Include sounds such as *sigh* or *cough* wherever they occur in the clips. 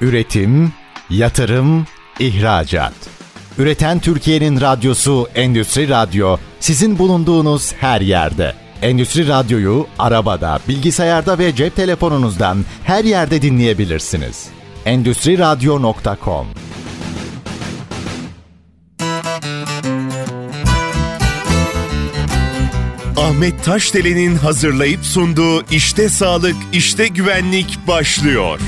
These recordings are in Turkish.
Üretim, yatırım, ihracat. Üreten Türkiye'nin radyosu Endüstri Radyo sizin bulunduğunuz her yerde. Endüstri Radyo'yu arabada, bilgisayarda ve cep telefonunuzdan her yerde dinleyebilirsiniz. Endüstri Radyo.com Ahmet Taşdelen'in hazırlayıp sunduğu İşte Sağlık, İşte Güvenlik başlıyor.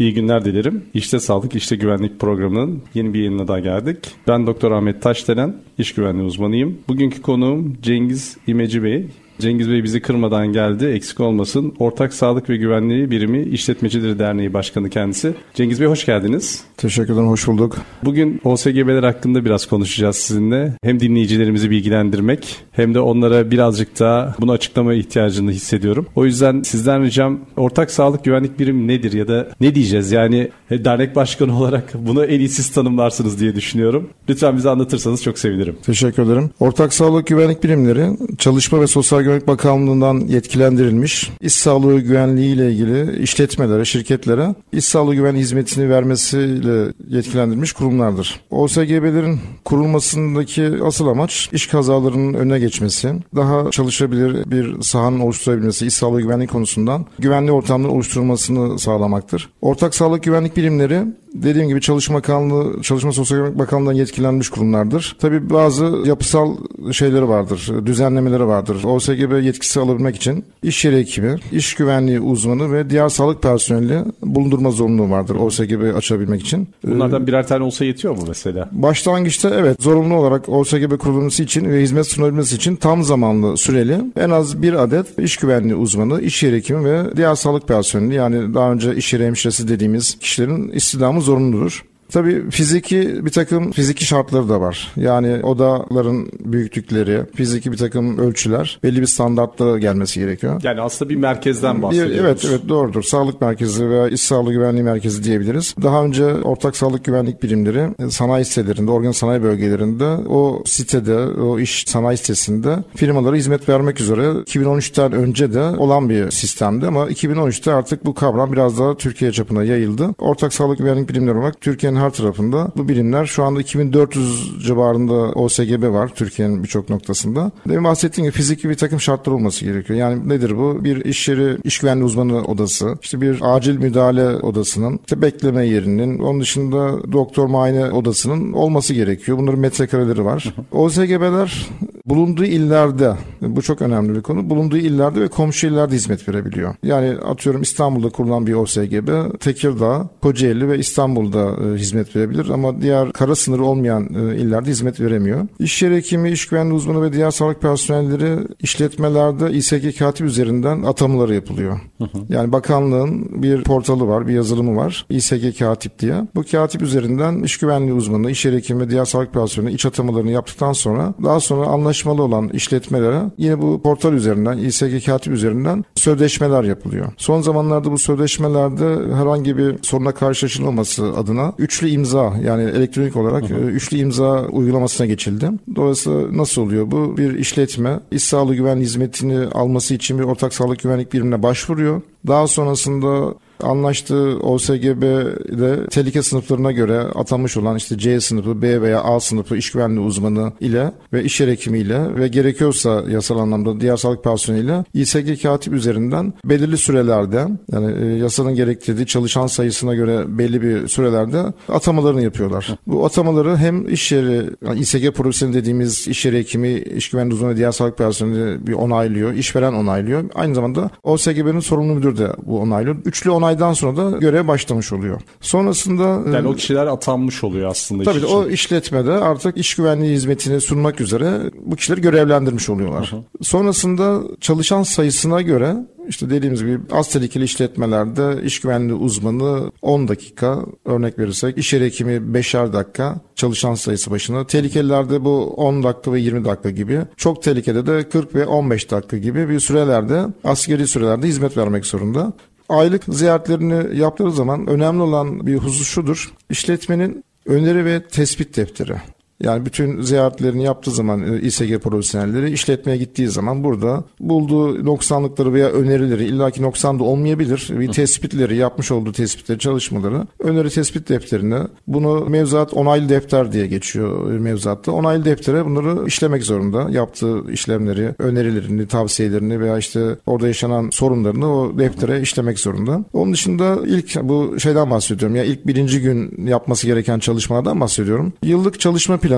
İyi günler dilerim. İşte Sağlık, İşte Güvenlik programının yeni bir yayınına daha geldik. Ben Doktor Ahmet Taşdelen, iş güvenliği uzmanıyım. Bugünkü konuğum Cengiz İmeci Bey. Cengiz Bey bizi kırmadan geldi, eksik olmasın. Ortak Sağlık ve Güvenliği Birimi İşletmecileri Derneği Başkanı kendisi. Cengiz Bey hoş geldiniz. Teşekkür ederim, hoş bulduk. Bugün OSGB'ler hakkında biraz konuşacağız sizinle. Hem dinleyicilerimizi bilgilendirmek hem de onlara birazcık daha bunu açıklama ihtiyacını hissediyorum. O yüzden sizden ricam ortak sağlık güvenlik birimi nedir ya da ne diyeceğiz? Yani dernek başkanı *laughs* olarak bunu en iyi siz tanımlarsınız diye düşünüyorum. Lütfen bize anlatırsanız çok sevinirim. Teşekkür ederim. Ortak sağlık güvenlik birimleri Çalışma ve Sosyal Güvenlik Bakanlığı'ndan yetkilendirilmiş iş sağlığı güvenliği ile ilgili işletmelere, şirketlere iş sağlığı güvenliği hizmetini vermesiyle yetkilendirilmiş kurumlardır. OSGB'lerin kurulmasındaki asıl amaç iş kazalarının önüne geçmesi, daha çalışabilir bir sahanın oluşturabilmesi, iş sağlığı güvenliği konusundan güvenli ortamların oluşturulmasını sağlamaktır. Ortak sağlık güvenlik birimleri dediğim gibi Çalışma Bakanlığı, Çalışma Sosyal Güvenlik Bakanlığı'ndan yetkilenmiş kurumlardır. Tabii bazı yapısal şeyleri vardır, düzenlemeleri vardır. OSGB yetkisi alabilmek için iş yeri hekimi, iş güvenliği uzmanı ve diğer sağlık personeli bulundurma zorunluluğu vardır OSGB açabilmek için. Bunlardan birer tane olsa yetiyor mu mesela? Başlangıçta evet zorunlu olarak OSGB kurulması için ve hizmet sunabilmesi için tam zamanlı süreli en az bir adet iş güvenliği uzmanı, iş yeri hekimi ve diğer sağlık personeli yani daha önce iş yeri hemşiresi dediğimiz kişilerin istihdamı zorunludur. Tabii fiziki bir takım fiziki şartları da var. Yani odaların büyüklükleri, fiziki bir takım ölçüler belli bir standartta gelmesi gerekiyor. Yani aslında bir merkezden bahsediyoruz. Bir, evet evet doğrudur. Sağlık merkezi veya iş sağlığı güvenliği merkezi diyebiliriz. Daha önce ortak sağlık güvenlik birimleri e, sanayi sitelerinde, organ sanayi bölgelerinde o sitede, o iş sanayi sitesinde firmalara hizmet vermek üzere 2013'ten önce de olan bir sistemdi ama 2013'te artık bu kavram biraz daha Türkiye çapına yayıldı. Ortak sağlık güvenlik birimleri olarak Türkiye'nin her tarafında bu birimler şu anda 2400 civarında OSGB var Türkiye'nin birçok noktasında. Demin bahsettiğim gibi fiziki bir takım şartlar olması gerekiyor. Yani nedir bu? Bir iş yeri, iş güvenliği uzmanı odası, işte bir acil müdahale odasının, işte bekleme yerinin, onun dışında doktor muayene odasının olması gerekiyor. Bunların metrekareleri var. *laughs* OSGB'ler bulunduğu illerde, bu çok önemli bir konu, bulunduğu illerde ve komşu illerde hizmet verebiliyor. Yani atıyorum İstanbul'da kurulan bir OSGB, Tekirdağ, Kocaeli ve İstanbul'da e, hizmet verebilir ama diğer kara sınırı olmayan e, illerde hizmet veremiyor. İş yeri hekimi, iş güvenliği uzmanı ve diğer sağlık personelleri işletmelerde İSG katip üzerinden atamaları yapılıyor. Hı hı. Yani bakanlığın bir portalı var, bir yazılımı var. İSG katip diye. Bu katip üzerinden iş güvenliği uzmanı, iş yeri hekimi ve diğer sağlık personeli iç atamalarını yaptıktan sonra daha sonra anlaşmalı olan işletmelere yine bu portal üzerinden, İSG katip üzerinden sözleşmeler yapılıyor. Son zamanlarda bu sözleşmelerde herhangi bir soruna karşılaşılmaması adına üçlü imza yani elektronik olarak hı hı. üçlü imza uygulamasına geçildi. Dolayısıyla nasıl oluyor bu? Bir işletme iş sağlığı güvenliği hizmetini alması için bir ortak sağlık güvenlik birimine başvuruyor. Daha sonrasında anlaştığı OSGB'de tehlike sınıflarına göre atanmış olan işte C sınıfı, B veya A sınıfı iş güvenliği uzmanı ile ve iş yeri hekimiyle ve gerekiyorsa yasal anlamda diğer sağlık personeliyle İSG katip üzerinden belirli sürelerde yani e, yasanın gerektirdiği çalışan sayısına göre belli bir sürelerde atamalarını yapıyorlar. Bu atamaları hem iş yeri yani İSG profesyoneli dediğimiz iş yeri hekimi, iş güvenliği uzmanı diğer sağlık personeli bir onaylıyor, işveren onaylıyor. Aynı zamanda OSGB'nin sorumlu müdür de bu onaylıyor. Üçlü onay aydan sonra da göreve başlamış oluyor. Sonrasında yani o kişiler atanmış oluyor aslında. Tabii iş o işletmede artık iş güvenliği hizmetini sunmak üzere bu kişileri görevlendirmiş oluyorlar. Hı hı. Sonrasında çalışan sayısına göre işte dediğimiz gibi az tehlikeli işletmelerde iş güvenliği uzmanı 10 dakika örnek verirsek iş yeri hekimi 5'er dakika çalışan sayısı başına. Tehlikelilerde bu 10 dakika ve 20 dakika gibi. Çok tehlikede de 40 ve 15 dakika gibi bir sürelerde askeri sürelerde hizmet vermek zorunda aylık ziyaretlerini yaptığı zaman önemli olan bir husus şudur. İşletmenin öneri ve tespit defteri. Yani bütün ziyaretlerini yaptığı zaman e, İSG profesyonelleri işletmeye gittiği zaman burada bulduğu noksanlıkları veya önerileri illaki noksan da olmayabilir. Bir tespitleri yapmış olduğu tespitleri çalışmaları öneri tespit defterine bunu mevzuat onaylı defter diye geçiyor mevzuatta. Onaylı deftere bunları işlemek zorunda. Yaptığı işlemleri, önerilerini, tavsiyelerini veya işte orada yaşanan sorunlarını o deftere işlemek zorunda. Onun dışında ilk bu şeyden bahsediyorum. Ya ilk birinci gün yapması gereken çalışmalardan bahsediyorum. Yıllık çalışma planı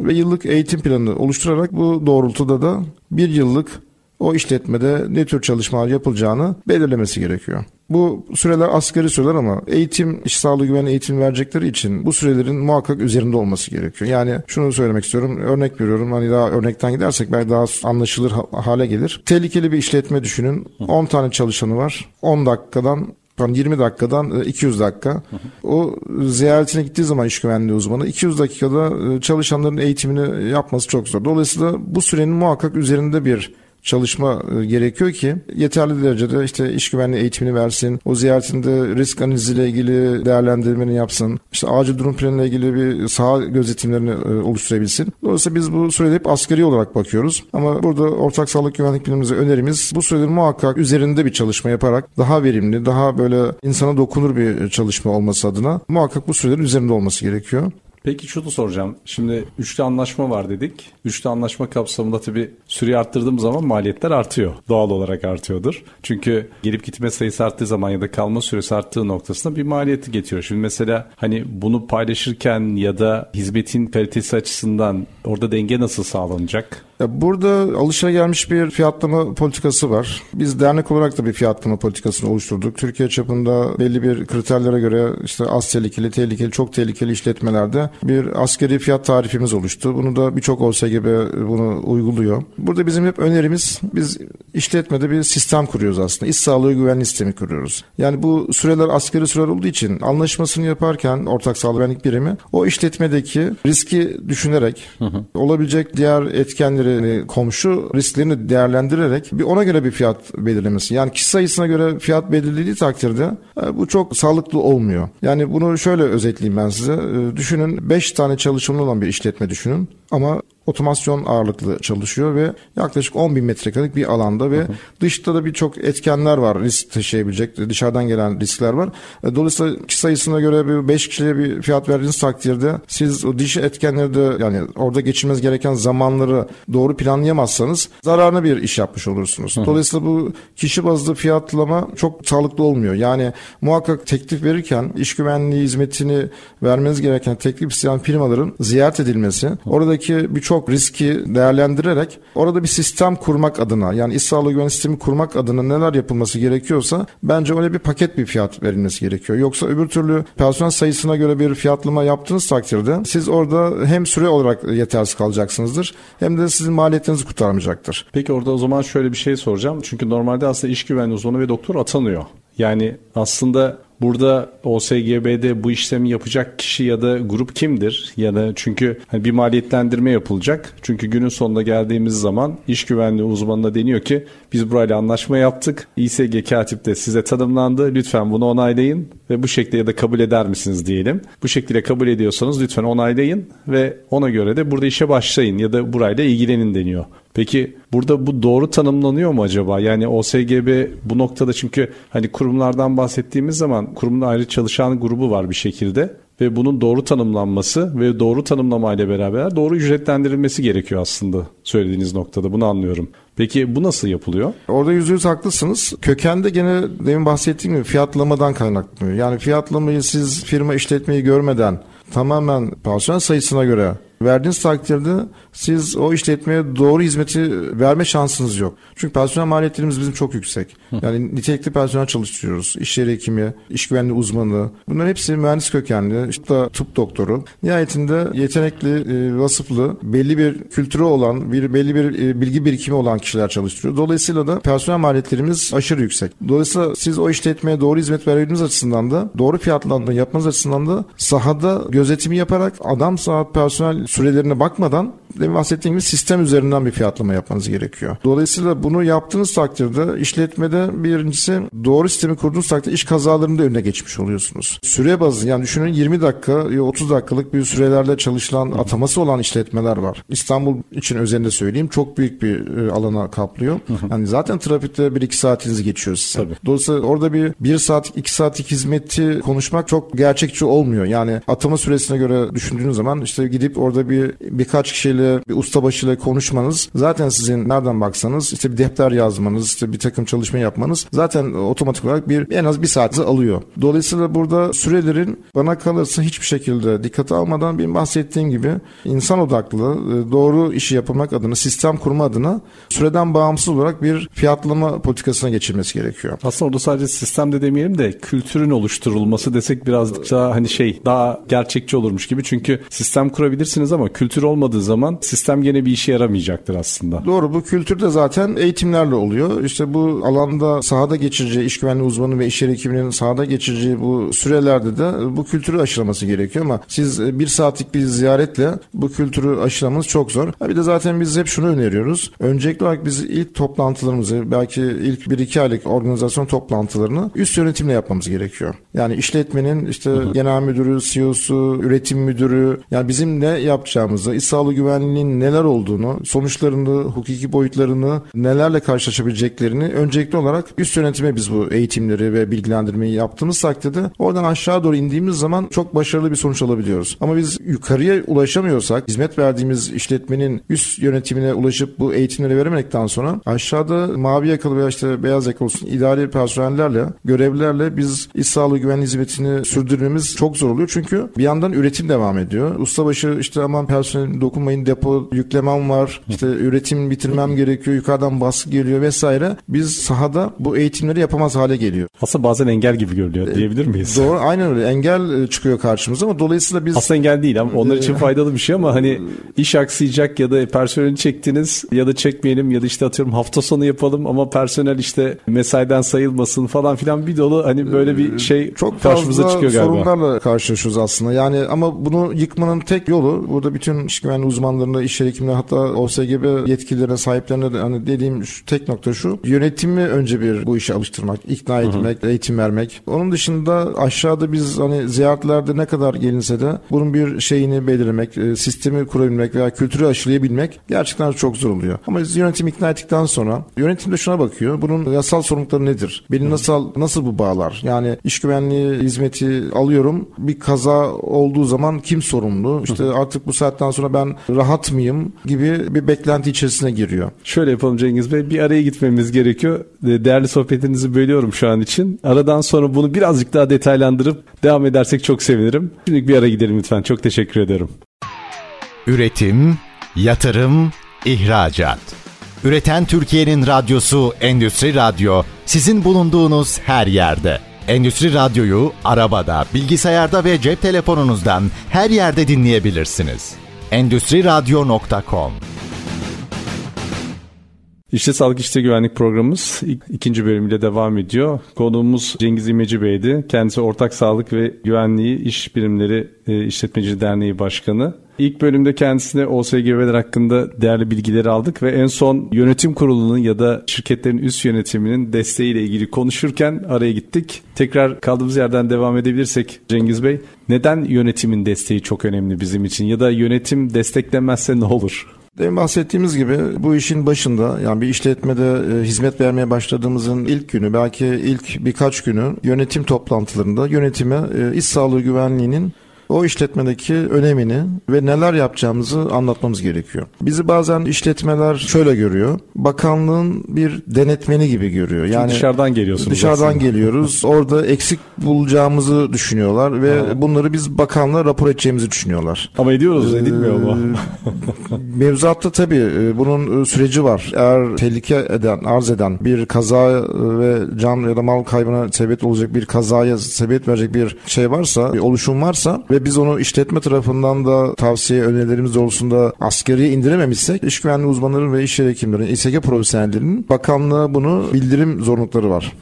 ve yıllık eğitim planı oluşturarak bu doğrultuda da bir yıllık o işletmede ne tür çalışmalar yapılacağını belirlemesi gerekiyor. Bu süreler asgari süreler ama eğitim, iş sağlığı güvenliği eğitim verecekleri için bu sürelerin muhakkak üzerinde olması gerekiyor. Yani şunu söylemek istiyorum. Örnek veriyorum. Hani daha örnekten gidersek belki daha anlaşılır hale gelir. Tehlikeli bir işletme düşünün. 10 tane çalışanı var. 10 dakikadan 20 dakikadan 200 e, dakika. O ziyaretine gittiği zaman iş güvenliği uzmanı 200 dakikada e, çalışanların eğitimini yapması çok zor. Dolayısıyla bu sürenin muhakkak üzerinde bir çalışma e, gerekiyor ki yeterli derecede işte iş güvenliği eğitimini versin. O ziyaretinde risk analiziyle ilgili değerlendirmeni yapsın. İşte acil durum planıyla ilgili bir saha gözetimlerini e, oluşturabilsin. Dolayısıyla biz bu sürede hep askeri olarak bakıyoruz. Ama burada ortak sağlık güvenlik bilimimize önerimiz bu sürelerin muhakkak üzerinde bir çalışma yaparak daha verimli, daha böyle insana dokunur bir çalışma olması adına muhakkak bu sürelerin üzerinde olması gerekiyor. Peki şunu soracağım. Şimdi üçlü anlaşma var dedik. Üçlü anlaşma kapsamında tabii süreyi arttırdığım zaman maliyetler artıyor. Doğal olarak artıyordur. Çünkü gelip gitme sayısı arttığı zaman ya da kalma süresi arttığı noktasında bir maliyeti getiriyor. Şimdi mesela hani bunu paylaşırken ya da hizmetin kalitesi açısından orada denge nasıl sağlanacak? Burada alışagelmiş bir fiyatlama politikası var. Biz dernek olarak da bir fiyatlama politikasını oluşturduk. Türkiye çapında belli bir kriterlere göre işte az tehlikeli, tehlikeli, çok tehlikeli işletmelerde bir askeri fiyat tarifimiz oluştu. Bunu da birçok OSGB bunu uyguluyor. Burada bizim hep önerimiz biz işletmede bir sistem kuruyoruz aslında. İş sağlığı güvenlik sistemi kuruyoruz. Yani bu süreler askeri süreler olduğu için anlaşmasını yaparken ortak sağlık güvenlik birimi o işletmedeki riski düşünerek hı hı. olabilecek diğer etkenleri komşu risklerini değerlendirerek bir ona göre bir fiyat belirlemesi. Yani kişi sayısına göre fiyat belirlediği takdirde e, bu çok sağlıklı olmuyor. Yani bunu şöyle özetleyeyim ben size. E, düşünün 5 tane çalışanı olan bir işletme düşünün. Ama otomasyon ağırlıklı çalışıyor ve yaklaşık 10 bin metrekarelik bir alanda ve hı hı. dışta da birçok etkenler var risk taşıyabilecek dışarıdan gelen riskler var. E, dolayısıyla kişi sayısına göre bir 5 kişiye bir fiyat verdiğiniz takdirde siz o dış etkenleri de yani orada geçirmeniz gereken zamanları doğru planlayamazsanız zararına bir iş yapmış olursunuz. Hı hı. Dolayısıyla bu kişi bazlı fiyatlama çok sağlıklı olmuyor. Yani muhakkak teklif verirken iş güvenliği hizmetini vermeniz gereken teklif isteyen firmaların ziyaret edilmesi, oradaki birçok çok riski değerlendirerek orada bir sistem kurmak adına yani iş sağlığı güvenlik sistemi kurmak adına neler yapılması gerekiyorsa bence öyle bir paket bir fiyat verilmesi gerekiyor. Yoksa öbür türlü personel sayısına göre bir fiyatlama yaptığınız takdirde siz orada hem süre olarak yetersiz kalacaksınızdır hem de sizin maliyetinizi kurtarmayacaktır. Peki orada o zaman şöyle bir şey soracağım. Çünkü normalde aslında iş güvenliği uzmanı ve doktor atanıyor. Yani aslında Burada OSGB'de bu işlemi yapacak kişi ya da grup kimdir? Ya da çünkü hani bir maliyetlendirme yapılacak. Çünkü günün sonunda geldiğimiz zaman iş güvenliği uzmanına deniyor ki biz burayla anlaşma yaptık. İSG katip de size tanımlandı. Lütfen bunu onaylayın ve bu şekilde ya da kabul eder misiniz diyelim. Bu şekilde kabul ediyorsanız lütfen onaylayın ve ona göre de burada işe başlayın ya da burayla ilgilenin deniyor. Peki burada bu doğru tanımlanıyor mu acaba? Yani OSGB bu noktada çünkü hani kurumlardan bahsettiğimiz zaman kurumun ayrı çalışan grubu var bir şekilde ve bunun doğru tanımlanması ve doğru tanımlamayla beraber doğru ücretlendirilmesi gerekiyor aslında söylediğiniz noktada bunu anlıyorum. Peki bu nasıl yapılıyor? Orada yüzde yüz haklısınız. Kökende gene demin bahsettiğim gibi fiyatlamadan kaynaklanıyor. Yani fiyatlamayı siz firma işletmeyi görmeden tamamen personel sayısına göre verdiğiniz takdirde siz o işletmeye doğru hizmeti verme şansınız yok. Çünkü personel maliyetlerimiz bizim çok yüksek. *laughs* Yani nitelikli personel çalıştırıyoruz. İş yeri hekimi, iş güvenliği uzmanı. Bunların hepsi mühendis kökenli, işte tıp doktoru. Nihayetinde yetenekli, e, vasıflı, belli bir kültürü olan, bir belli bir e, bilgi birikimi olan kişiler çalıştırıyor. Dolayısıyla da personel maliyetlerimiz aşırı yüksek. Dolayısıyla siz o işletmeye doğru hizmet verdiğiniz açısından da, doğru fiyatlandırma yapmanız açısından da sahada gözetimi yaparak adam saat personel sürelerine bakmadan demin bahsettiğim gibi sistem üzerinden bir fiyatlama yapmanız gerekiyor. Dolayısıyla bunu yaptığınız takdirde işletmede yönetimde birincisi doğru sistemi kurduğunuz takdirde iş kazalarının da önüne geçmiş oluyorsunuz. Süre bazı yani düşünün 20 dakika 30 dakikalık bir sürelerle çalışılan ataması olan işletmeler var. İstanbul için özelinde söyleyeyim çok büyük bir e, alana kaplıyor. Yani zaten trafikte 1-2 saatinizi geçiyor size. Tabii. Dolayısıyla orada bir 1 saat 2 saatlik hizmeti konuşmak çok gerçekçi olmuyor. Yani atama süresine göre düşündüğünüz zaman işte gidip orada bir birkaç kişiyle bir ustabaşıyla konuşmanız zaten sizin nereden baksanız işte bir defter yazmanız işte bir takım çalışma yapmanız zaten otomatik olarak bir en az bir saati alıyor. Dolayısıyla burada sürelerin bana kalırsa hiçbir şekilde dikkate almadan benim bahsettiğim gibi insan odaklı e, doğru işi yapmak adına sistem kurma adına süreden bağımsız olarak bir fiyatlama politikasına geçilmesi gerekiyor. Aslında orada sadece sistemde demeyelim de kültürün oluşturulması desek birazcık daha hani şey daha gerçekçi olurmuş gibi. Çünkü sistem kurabilirsiniz ama kültür olmadığı zaman sistem gene bir işe yaramayacaktır aslında. Doğru bu kültür de zaten eğitimlerle oluyor. İşte bu alanda sahada geçireceği iş güvenliği uzmanı ve iş yeri hekiminin sahada geçireceği bu sürelerde de bu kültürü aşılaması gerekiyor ama siz bir saatlik bir ziyaretle bu kültürü aşılamanız çok zor. Bir de zaten biz hep şunu öneriyoruz. Öncelikli olarak biz ilk toplantılarımızı belki ilk 1-2 aylık organizasyon toplantılarını üst yönetimle yapmamız gerekiyor. Yani işletmenin işte genel müdürü, CEO'su, üretim müdürü yani bizim ne yapacağımızı, iş sağlığı güvenliğinin neler olduğunu, sonuçlarını, hukuki boyutlarını, nelerle karşılaşabileceklerini öncelikli olarak üst yönetime biz bu eğitimleri ve bilgilendirmeyi yaptığımız takdirde oradan aşağı doğru indiğimiz zaman çok başarılı bir sonuç alabiliyoruz. Ama biz yukarıya ulaşamıyorsak, hizmet verdiğimiz işletmenin üst yönetimine ulaşıp bu eğitimleri veremedikten sonra aşağıda mavi yakalı veya işte beyaz yakalı olsun idari personellerle, görevlilerle biz iş sağlığı güvenliği hizmetini sürdürmemiz çok zor oluyor. Çünkü bir yandan üretim devam ediyor. Ustabaşı işte aman personel dokunmayın depo yüklemem var. İşte üretim bitirmem gerekiyor. Yukarıdan baskı geliyor vesaire. Biz sahada bu eğitimleri yapamaz hale geliyor. Aslında bazen engel gibi görülüyor diyebilir miyiz? Doğru aynen öyle. Engel e, çıkıyor karşımıza ama dolayısıyla biz Aslında engel değil ama onlar için faydalı bir şey ama hani iş aksayacak ya da personeli çektiniz ya da çekmeyelim ya da işte atıyorum hafta sonu yapalım ama personel işte mesaiden sayılmasın falan filan bir dolu hani böyle bir şey çok karşımıza fazla çıkıyor galiba. sorunlarla karşılaşıyoruz aslında. Yani ama bunu yıkmanın tek yolu burada bütün iş güvenliği uzmanlarına, iş hekimlerine hatta OSGB yetkililerine, sahiplerine de hani dediğim şu, tek nokta şu. Yönetimi önce bir bu işe alıştırmak, ikna etmek, eğitim vermek. Onun dışında aşağıda biz hani ziyaretlerde ne kadar gelinse de bunun bir şeyini belirlemek, e, sistemi kurabilmek veya kültürü aşılayabilmek gerçekten çok zor oluyor. Ama yönetim ikna ettikten sonra yönetim de şuna bakıyor. Bunun yasal sorumlulukları nedir? Beni nasıl nasıl bu bağlar? Yani iş güvenliği hizmeti alıyorum. Bir kaza olduğu zaman kim sorumlu? İşte artık bu saatten sonra ben rahat mıyım gibi bir beklenti içerisine giriyor. Şöyle yapalım Cengiz Bey bir araya gitmemiz gerekiyor. Değerli sohbetinizi bölüyorum şu an için. Aradan sonra bunu birazcık daha detaylandırıp devam edersek çok sevinirim. Şimdi bir ara gidelim lütfen. Çok teşekkür ederim. Üretim, yatırım, ihracat. Üreten Türkiye'nin radyosu Endüstri Radyo sizin bulunduğunuz her yerde. Endüstri Radyo'yu arabada, bilgisayarda ve cep telefonunuzdan her yerde dinleyebilirsiniz. Endüstri Radyo.com İşte Sağlık İşte Güvenlik programımız ik- ikinci bölümüyle devam ediyor. Konuğumuz Cengiz İmeci Bey'di. Kendisi Ortak Sağlık ve Güvenliği İş Birimleri e, İşletmeci Derneği Başkanı. İlk bölümde kendisine OSGB'ler hakkında değerli bilgileri aldık ve en son yönetim kurulunun ya da şirketlerin üst yönetiminin desteğiyle ilgili konuşurken araya gittik. Tekrar kaldığımız yerden devam edebilirsek Cengiz Bey, neden yönetimin desteği çok önemli bizim için ya da yönetim desteklemezse ne olur? Demin bahsettiğimiz gibi bu işin başında yani bir işletmede e, hizmet vermeye başladığımızın ilk günü belki ilk birkaç günü yönetim toplantılarında yönetime e, iş sağlığı güvenliğinin o işletmedeki önemini ve neler yapacağımızı anlatmamız gerekiyor. Bizi bazen işletmeler şöyle görüyor. Bakanlığın bir denetmeni gibi görüyor. Yani dışarıdan geliyorsunuz Dışarıdan aslında. geliyoruz. *laughs* Orada eksik bulacağımızı düşünüyorlar ve bunları biz bakanlığa rapor edeceğimizi düşünüyorlar. Ama ediyoruz, edilmiyor mu? *laughs* Mevzuatta tabii e, bunun e, süreci var. Eğer tehlike eden, arz eden bir kaza e, ve can ya da mal kaybına sebep olacak bir kazaya sebep verecek bir şey varsa, bir oluşum varsa ve biz onu işletme tarafından da tavsiye önerilerimiz doğrultusunda asgariye indirememişsek iş güvenliği uzmanları ve iş yeri hekimleri, İSG profesyonellerinin bakanlığa bunu bildirim zorunlulukları var.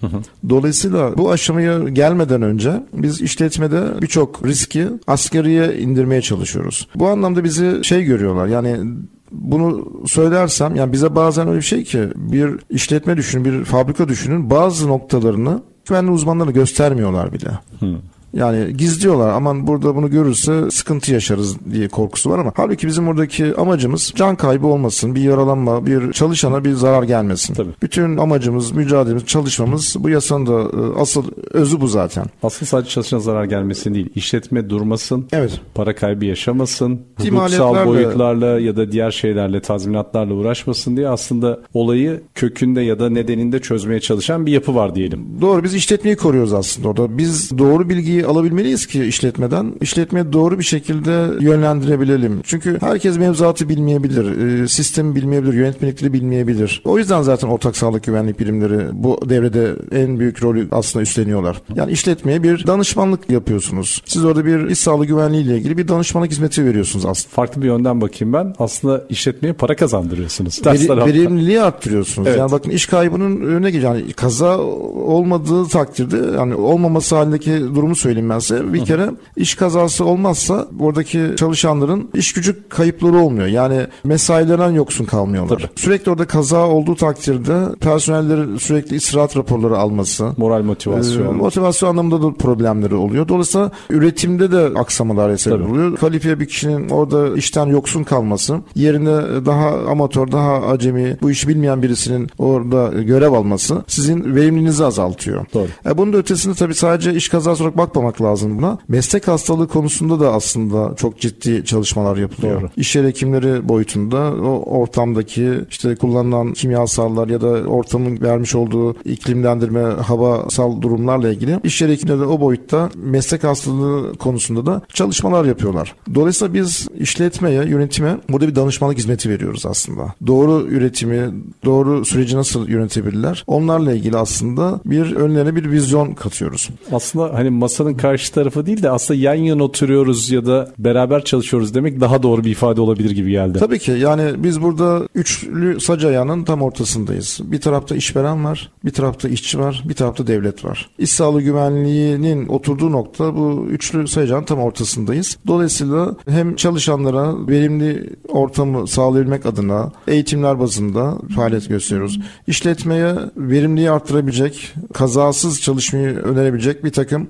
Dolayısıyla bu aşamaya gelmeden önce biz işletmede birçok riski asgariye indirmeye çalışıyoruz. Bu anlamda bizi şey görüyorlar yani bunu söylersem yani bize bazen öyle bir şey ki bir işletme düşünün, bir fabrika düşünün bazı noktalarını güvenli uzmanlarına göstermiyorlar bile. Hmm. Yani gizliyorlar aman burada bunu görürse sıkıntı yaşarız diye korkusu var ama halbuki bizim buradaki amacımız can kaybı olmasın, bir yaralanma, bir çalışana bir zarar gelmesin. Tabii. Bütün amacımız, mücadelemiz, çalışmamız bu yasanın da e, asıl özü bu zaten. Asıl sadece çalışana zarar gelmesin değil, işletme durmasın, evet. para kaybı yaşamasın, hukuksal boyutlarla ya da diğer şeylerle, tazminatlarla uğraşmasın diye aslında olayı kökünde ya da nedeninde çözmeye çalışan bir yapı var diyelim. Doğru biz işletmeyi koruyoruz aslında orada. Biz doğru bilgiyi alabilmeliyiz ki işletmeden. İşletmeyi doğru bir şekilde yönlendirebilelim. Çünkü herkes mevzuatı bilmeyebilir, e, sistemi bilmeyebilir, yönetmelikleri bilmeyebilir. O yüzden zaten ortak sağlık güvenlik birimleri bu devrede en büyük rolü aslında üstleniyorlar. Yani işletmeye bir danışmanlık yapıyorsunuz. Siz orada bir iş sağlığı güvenliği ile ilgili bir danışmanlık hizmeti veriyorsunuz aslında. Farklı bir yönden bakayım ben. Aslında işletmeye para kazandırıyorsunuz. Veri, verimliliği arttırıyorsunuz. Evet. Yani bakın iş kaybının önüne geçiyor. Yani kaza olmadığı takdirde yani olmaması halindeki durumu söyleyeyim size. Bir kere iş kazası olmazsa oradaki çalışanların iş gücü kayıpları olmuyor. Yani mesailerinden yoksun kalmıyorlar. Tabii. Sürekli orada kaza olduğu takdirde personellerin sürekli istirahat raporları alması. Moral motivasyon. E, motivasyon anlamında da problemleri oluyor. Dolayısıyla üretimde de aksamalar sebep oluyor. Kalifiye bir kişinin orada işten yoksun kalması, yerine daha amatör, daha acemi, bu işi bilmeyen birisinin orada görev alması sizin verimliliğinizi azaltıyor. Doğru. E, bunun da ötesinde tabii sadece iş kazası olarak bakmamak lazım buna. Meslek hastalığı konusunda da aslında çok ciddi çalışmalar yapılıyor. Doğru. İş yer hekimleri boyutunda o ortamdaki işte kullanılan kimyasallar ya da ortamın vermiş olduğu iklimlendirme, havasal durumlarla ilgili iş yer hekimleri de o boyutta meslek hastalığı konusunda da çalışmalar yapıyorlar. Dolayısıyla biz işletmeye, yönetime burada bir danışmanlık hizmeti veriyoruz aslında. Doğru üretimi, doğru süreci nasıl yönetebilirler? Onlarla ilgili aslında bir önlerine bir vizyon katıyoruz. Aslında hani masanın karşı tarafı değil de aslında yan yana oturuyoruz ya da beraber çalışıyoruz demek daha doğru bir ifade olabilir gibi geldi. Tabii ki yani biz burada üçlü sac ayağının tam ortasındayız. Bir tarafta işveren var, bir tarafta işçi var, bir tarafta devlet var. İş sağlığı güvenliğinin oturduğu nokta bu üçlü sayacağın tam ortasındayız. Dolayısıyla hem çalışanlara verimli ortamı sağlayabilmek adına eğitimler bazında faaliyet gösteriyoruz. İşletmeye verimliği arttırabilecek, kazasız çalışmayı önerebilecek bir takım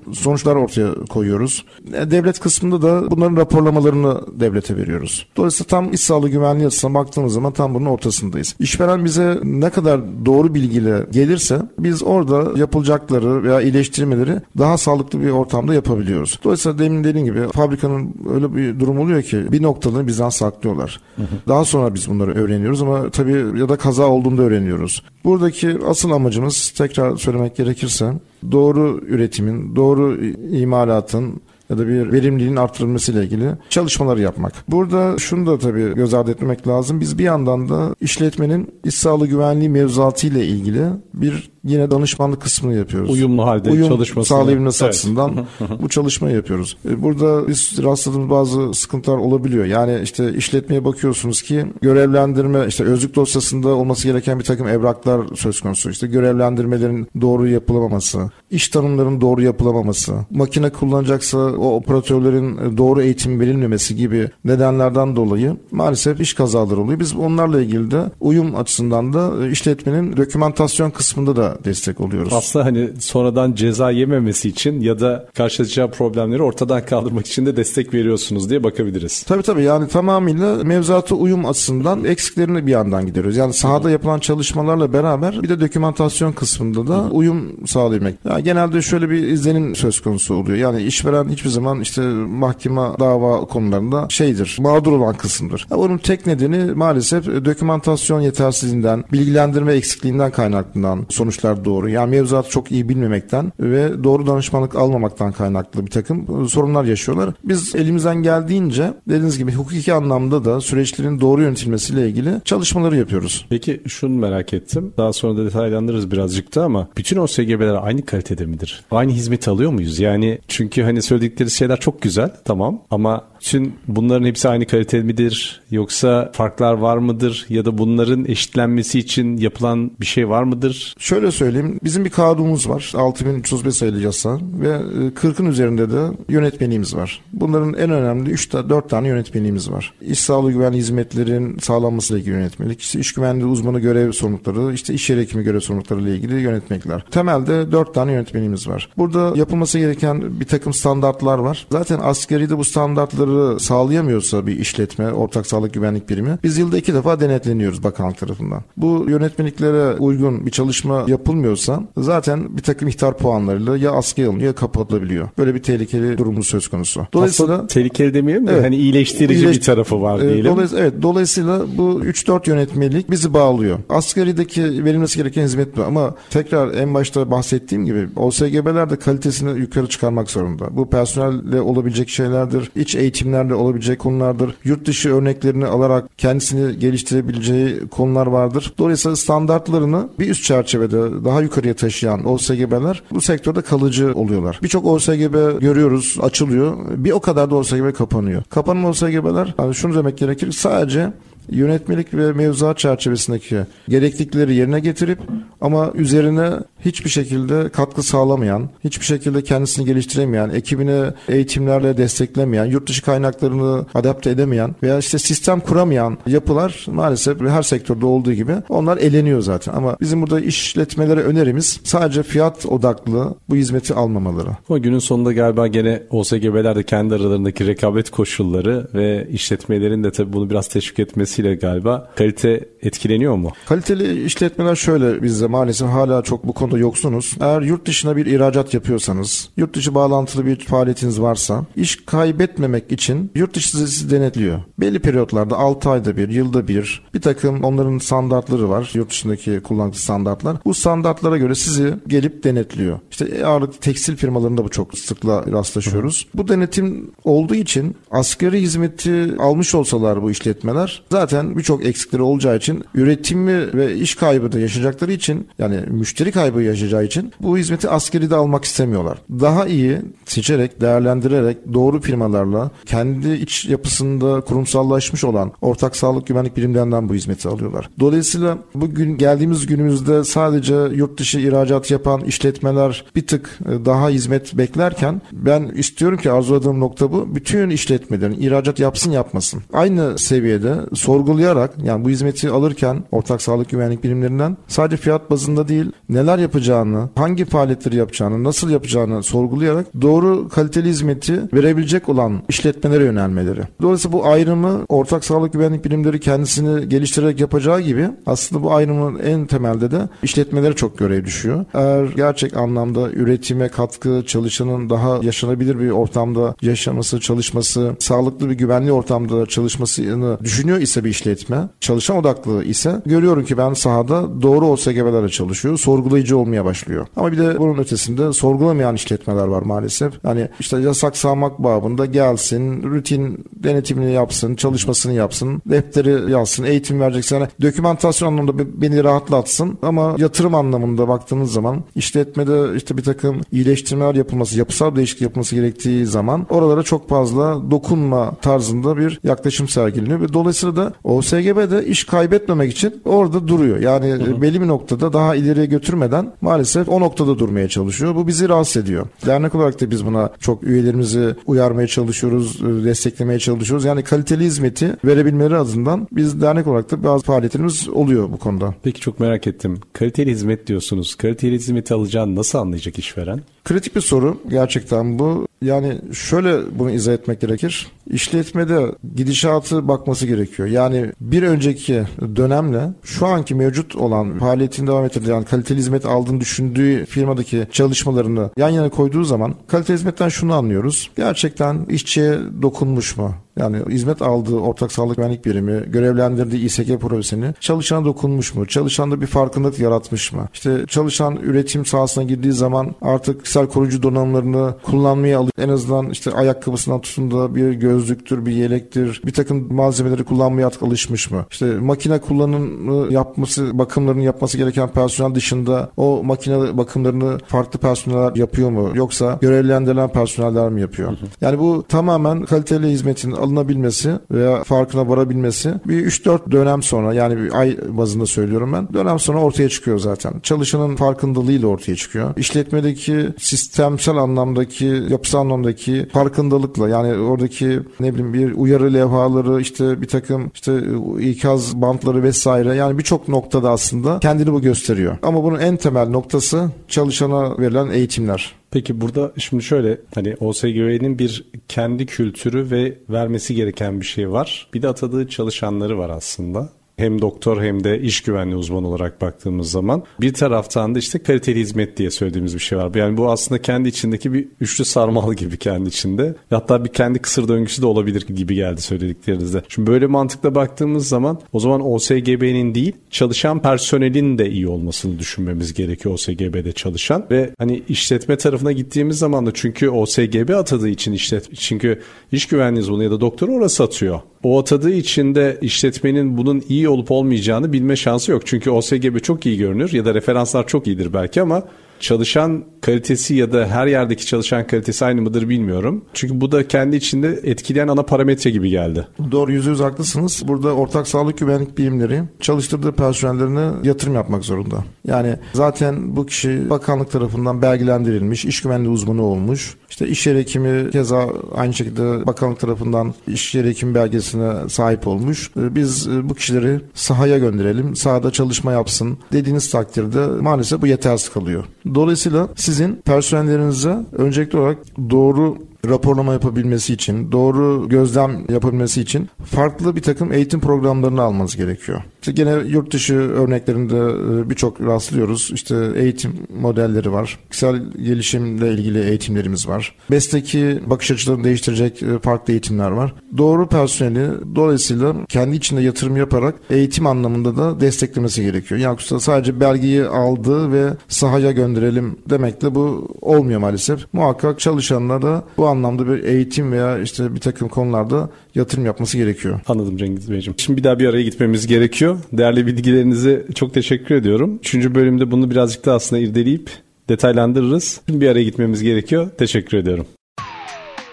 sonuçlar ortaya koyuyoruz. E, devlet kısmında da bunların raporlamalarını devlete veriyoruz. Dolayısıyla tam iş sağlığı güvenliği açısından baktığımız zaman tam bunun ortasındayız. İşveren bize ne kadar doğru bilgiyle gelirse biz orada yapılacakları veya iyileştirmeleri daha sağlıklı bir ortamda yapabiliyoruz. Dolayısıyla demin dediğim gibi fabrikanın öyle bir durum oluyor ki bir noktalarını bizden saklıyorlar. Daha sonra biz bunları öğreniyoruz ama tabii ya da kaza olduğunda öğreniyoruz. Buradaki asıl amacımız tekrar söylemek gerekirse doğru üretimin, doğru imalatın ya da bir verimliliğin artırılması ile ilgili çalışmaları yapmak. Burada şunu da tabii göz ardı etmemek lazım. Biz bir yandan da işletmenin iş sağlığı güvenliği mevzuatı ile ilgili bir yine danışmanlık kısmını yapıyoruz. Uyumlu halde Uyum çalışması. sağlayabilmesi evet. açısından *laughs* bu çalışmayı yapıyoruz. E, burada biz rastladığımız bazı sıkıntılar olabiliyor. Yani işte işletmeye bakıyorsunuz ki görevlendirme işte özlük dosyasında olması gereken bir takım evraklar söz konusu. İşte görevlendirmelerin doğru yapılamaması, iş tanımlarının doğru yapılamaması, makine kullanacaksa o operatörlerin doğru eğitim verilmemesi gibi nedenlerden dolayı maalesef iş kazaları oluyor. Biz onlarla ilgili de uyum açısından da işletmenin dokümantasyon kısmında da destek oluyoruz. Aslında hani sonradan ceza yememesi için ya da karşılaşacağı problemleri ortadan kaldırmak için de destek veriyorsunuz diye bakabiliriz. Tabii tabii yani tamamıyla mevzuata uyum açısından eksiklerini bir yandan gidiyoruz. Yani sahada yapılan çalışmalarla beraber bir de dokümantasyon kısmında da uyum sağlayabilmek. Yani genelde şöyle bir izlenim söz konusu oluyor. Yani işveren hiçbir zaman işte mahkeme dava konularında şeydir, mağdur olan kısımdır. Yani bunun tek nedeni maalesef dokümantasyon yetersizliğinden, bilgilendirme eksikliğinden kaynaklanan sonuçlar doğru. Yani mevzuatı çok iyi bilmemekten ve doğru danışmanlık almamaktan kaynaklı bir takım sorunlar yaşıyorlar. Biz elimizden geldiğince dediğiniz gibi hukuki anlamda da süreçlerin doğru yönetilmesiyle ilgili çalışmaları yapıyoruz. Peki şunu merak ettim. Daha sonra da detaylandırırız birazcık da ama bütün o SGB'ler aynı kalitede midir? Aynı hizmeti alıyor muyuz? Yani çünkü hani söyledikleri şeyler çok güzel tamam. Ama Tüm bunların hepsi aynı kalite midir? Yoksa farklar var mıdır? Ya da bunların eşitlenmesi için yapılan bir şey var mıdır? Şöyle söyleyeyim. Bizim bir kanunumuz var. 6335 sayılı yasa ve 40'ın üzerinde de yönetmeliğimiz var. Bunların en önemli 3 4 tane yönetmeliğimiz var. İş sağlığı güvenliği hizmetlerin sağlanmasıyla ilgili yönetmelik, işte iş güvenliği uzmanı görev sorumlulukları, işte iş yeri hekimi görev sorumlulukları ile ilgili yönetmelikler. Temelde 4 tane yönetmeliğimiz var. Burada yapılması gereken bir takım standartlar var. Zaten askeri de bu standartları sağlayamıyorsa bir işletme, ortak sağlık güvenlik birimi biz yılda iki defa denetleniyoruz bakanlık tarafından. Bu yönetmeliklere uygun bir çalışma yapılmıyorsa zaten bir takım ihtar puanlarıyla ya askıya alınıyor ya kapatılabiliyor. Böyle bir tehlikeli durumu söz konusu. Dolayısıyla Aslında tehlikeli demeyelim de evet, hani iyileştirici iyileş, bir tarafı var e, diyelim. Dolayısıyla, evet, dolayısıyla bu 3-4 yönetmelik bizi bağlıyor. Asgarideki verilmesi gereken hizmet bu ama tekrar en başta bahsettiğim gibi OSGB'ler de kalitesini yukarı çıkarmak zorunda. Bu personelle olabilecek şeylerdir. iç eğitimlerle olabilecek konulardır. Yurt dışı örneklerini alarak kendisini geliştirebileceği konular vardır. Dolayısıyla standartlarını bir üst çerçevede daha yukarıya taşıyan OSGB'ler bu sektörde kalıcı oluyorlar. Birçok OSGB görüyoruz açılıyor. Bir o kadar da OSGB kapanıyor. Kapanan OSGB'ler yani şunu demek gerekir sadece yönetmelik ve mevzuat çerçevesindeki gereklilikleri yerine getirip ama üzerine hiçbir şekilde katkı sağlamayan, hiçbir şekilde kendisini geliştiremeyen, ekibini eğitimlerle desteklemeyen, yurt dışı kaynaklarını adapte edemeyen veya işte sistem kuramayan yapılar maalesef her sektörde olduğu gibi onlar eleniyor zaten. Ama bizim burada işletmelere önerimiz sadece fiyat odaklı bu hizmeti almamaları. Ama günün sonunda galiba gene OSGB'ler de kendi aralarındaki rekabet koşulları ve işletmelerin de tabii bunu biraz teşvik etmesiyle galiba kalite etkileniyor mu? Kaliteli işletmeler şöyle bizde maalesef hala çok bu konuda yoksunuz. Eğer yurt dışına bir ihracat yapıyorsanız, yurt dışı bağlantılı bir faaliyetiniz varsa iş kaybetmemek için yurt dışı sizi denetliyor. Belli periyotlarda 6 ayda bir, yılda bir bir takım onların standartları var. Yurt dışındaki kullanıcı standartlar. Bu standartlara göre sizi gelip denetliyor. İşte ağırlıklı tekstil firmalarında bu çok sıkla rastlaşıyoruz. Hı. Bu denetim olduğu için asgari hizmeti almış olsalar bu işletmeler zaten birçok eksikleri olacağı için üretimi ve iş kaybı da yaşayacakları için yani müşteri kaybı yaşayacağı için bu hizmeti askeri de almak istemiyorlar. Daha iyi seçerek, değerlendirerek doğru firmalarla kendi iç yapısında kurumsallaşmış olan ortak sağlık güvenlik birimlerinden bu hizmeti alıyorlar. Dolayısıyla bugün geldiğimiz günümüzde sadece yurt dışı ihracat yapan işletmeler bir tık e, daha hizmet beklerken ben istiyorum ki arzuladığım nokta bu. Bütün işletmelerin ihracat yapsın yapmasın. Aynı seviyede sorgulayarak yani bu hizmeti alırken ortak sağlık güvenlik birimlerinden sadece fiyat bazında değil neler yapacağını, hangi faaliyetleri yapacağını, nasıl yapacağını sorgulayarak doğru kaliteli hizmeti verebilecek olan işletmelere yönelmeleri. Dolayısıyla bu ayrımı ortak sağlık güvenlik birimleri kendisini geliştirerek yapacağı gibi aslında bu ayrımın en temelde de işletmelere çok görev düşüyor. Eğer gerçek anlamda üretime katkı, çalışanın daha yaşanabilir bir ortamda yaşaması, çalışması, sağlıklı bir güvenli ortamda çalışmasını düşünüyor ise bir işletme, çalışan odaklı ise görüyorum ki ben sahada doğru OSGB'lerle çalışıyor, sorgulayıcı olmaya başlıyor. Ama bir de bunun ötesinde sorgulamayan işletmeler var maalesef. Hani işte yasak sağmak babında gelsin, rutin denetimini yapsın, çalışmasını yapsın, defteri yazsın, eğitim verecekse yani dokümantasyon anlamında beni rahatlatsın ama yatırım anlamında baktığımız zaman işletmede işte bir takım iyileştirmeler yapılması, yapısal değişiklik yapılması gerektiği zaman oralara çok fazla dokunma tarzında bir yaklaşım sergileniyor ve dolayısıyla da OSGB de iş kaybetmemek için orada duruyor. Yani hı hı. belli bir noktada daha ileriye götürmeden maalesef o noktada durmaya çalışıyor. Bu bizi rahatsız ediyor. Dernek olarak da biz buna çok üyelerimizi uyarmaya çalışıyoruz, e, desteklemeye çalışıyoruz. Yani kaliteli hizmeti verebilmeleri adından biz dernek olarak da bazı faaliyetlerimiz oluyor bu konuda. Peki çok merak ettim. Kaliteli hizmet diyorsunuz. Kaliteli hizmeti alacağını nasıl anlayacak işveren? Kritik bir soru gerçekten bu. Yani şöyle bunu izah etmek gerekir. İşletmede gidişatı bakması gerekiyor. Yani bir önceki dönemle şu anki mevcut olan faaliyetin devam ettirdiği yani kaliteli hizmet aldığını düşündüğü firmadaki çalışmalarını yan yana koyduğu zaman kaliteli hizmetten şunu anlıyoruz. Gerçekten işçiye dokunmuş mu? Yani hizmet aldığı ortak sağlık güvenlik birimi, görevlendirdiği İSK profesyoneli çalışana dokunmuş mu? Çalışanda bir farkındalık yaratmış mı? İşte çalışan üretim sahasına girdiği zaman artık kişisel koruyucu donanımlarını kullanmaya alıyor. En azından işte ayakkabısından tutun da bir gözlüktür, bir yelektir, bir takım malzemeleri kullanmaya artık alışmış mı? İşte makine kullanımı yapması, bakımlarını yapması gereken personel dışında o makine bakımlarını farklı personeller yapıyor mu? Yoksa görevlendirilen personeller mi yapıyor? Yani bu tamamen kaliteli hizmetin alınabilmesi veya farkına varabilmesi bir 3-4 dönem sonra yani bir ay bazında söylüyorum ben. Dönem sonra ortaya çıkıyor zaten. Çalışanın farkındalığıyla ortaya çıkıyor. İşletmedeki sistemsel anlamdaki, yapısal anlamdaki farkındalıkla yani oradaki ne bileyim bir uyarı levhaları işte bir takım işte ikaz bantları vesaire yani birçok noktada aslında kendini bu gösteriyor. Ama bunun en temel noktası çalışana verilen eğitimler. Peki burada şimdi şöyle hani OSGB'nin bir kendi kültürü ve vermesi gereken bir şey var. Bir de atadığı çalışanları var aslında hem doktor hem de iş güvenliği uzmanı olarak baktığımız zaman bir taraftan da işte kaliteli hizmet diye söylediğimiz bir şey var. Yani bu aslında kendi içindeki bir üçlü sarmal gibi kendi içinde. Hatta bir kendi kısır döngüsü de olabilir gibi geldi söylediklerinizde. Şimdi böyle mantıkla baktığımız zaman o zaman OSGB'nin değil çalışan personelin de iyi olmasını düşünmemiz gerekiyor OSGB'de çalışan ve hani işletme tarafına gittiğimiz zaman da çünkü OSGB atadığı için işlet çünkü iş güvenliği uzmanı ya da doktor orası atıyor. O atadığı için de işletmenin bunun iyi olup olmayacağını bilme şansı yok. Çünkü OSGB çok iyi görünür ya da referanslar çok iyidir belki ama çalışan kalitesi ya da her yerdeki çalışan kalitesi aynı mıdır bilmiyorum. Çünkü bu da kendi içinde etkileyen ana parametre gibi geldi. Doğru yüzde yüz haklısınız. Burada ortak sağlık güvenlik birimleri çalıştırdığı personellerine yatırım yapmak zorunda. Yani zaten bu kişi bakanlık tarafından belgelendirilmiş, iş güvenliği uzmanı olmuş. İşte iş yeri hekimi keza aynı şekilde bakanlık tarafından iş yeri hekim belgesine sahip olmuş. Biz bu kişileri sahaya gönderelim, sahada çalışma yapsın dediğiniz takdirde maalesef bu yetersiz kalıyor. Dolayısıyla sizin personellerinize öncelikli olarak doğru raporlama yapabilmesi için, doğru gözlem yapabilmesi için farklı bir takım eğitim programlarını almanız gerekiyor. İşte gene yurt dışı örneklerinde e, birçok rastlıyoruz. İşte eğitim modelleri var. Kişisel gelişimle ilgili eğitimlerimiz var. Mesleki bakış açılarını değiştirecek e, farklı eğitimler var. Doğru personeli dolayısıyla kendi içinde yatırım yaparak eğitim anlamında da desteklemesi gerekiyor. Yani sadece belgeyi aldı ve sahaya gönderelim demekle bu olmuyor maalesef. Muhakkak çalışanlar da bu anlamda bir eğitim veya işte bir takım konularda yatırım yapması gerekiyor. Anladım Cengiz Beyciğim. Şimdi bir daha bir araya gitmemiz gerekiyor. Değerli bilgilerinize çok teşekkür ediyorum. Üçüncü bölümde bunu birazcık da aslında irdeleyip detaylandırırız. Şimdi bir araya gitmemiz gerekiyor. Teşekkür ediyorum.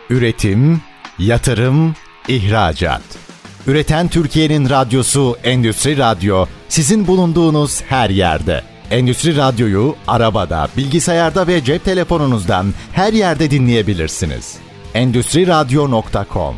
Üretim, yatırım, ihracat. Üreten Türkiye'nin radyosu Endüstri Radyo sizin bulunduğunuz her yerde. Endüstri Radyo'yu arabada, bilgisayarda ve cep telefonunuzdan her yerde dinleyebilirsiniz. Endüstri Radyo.com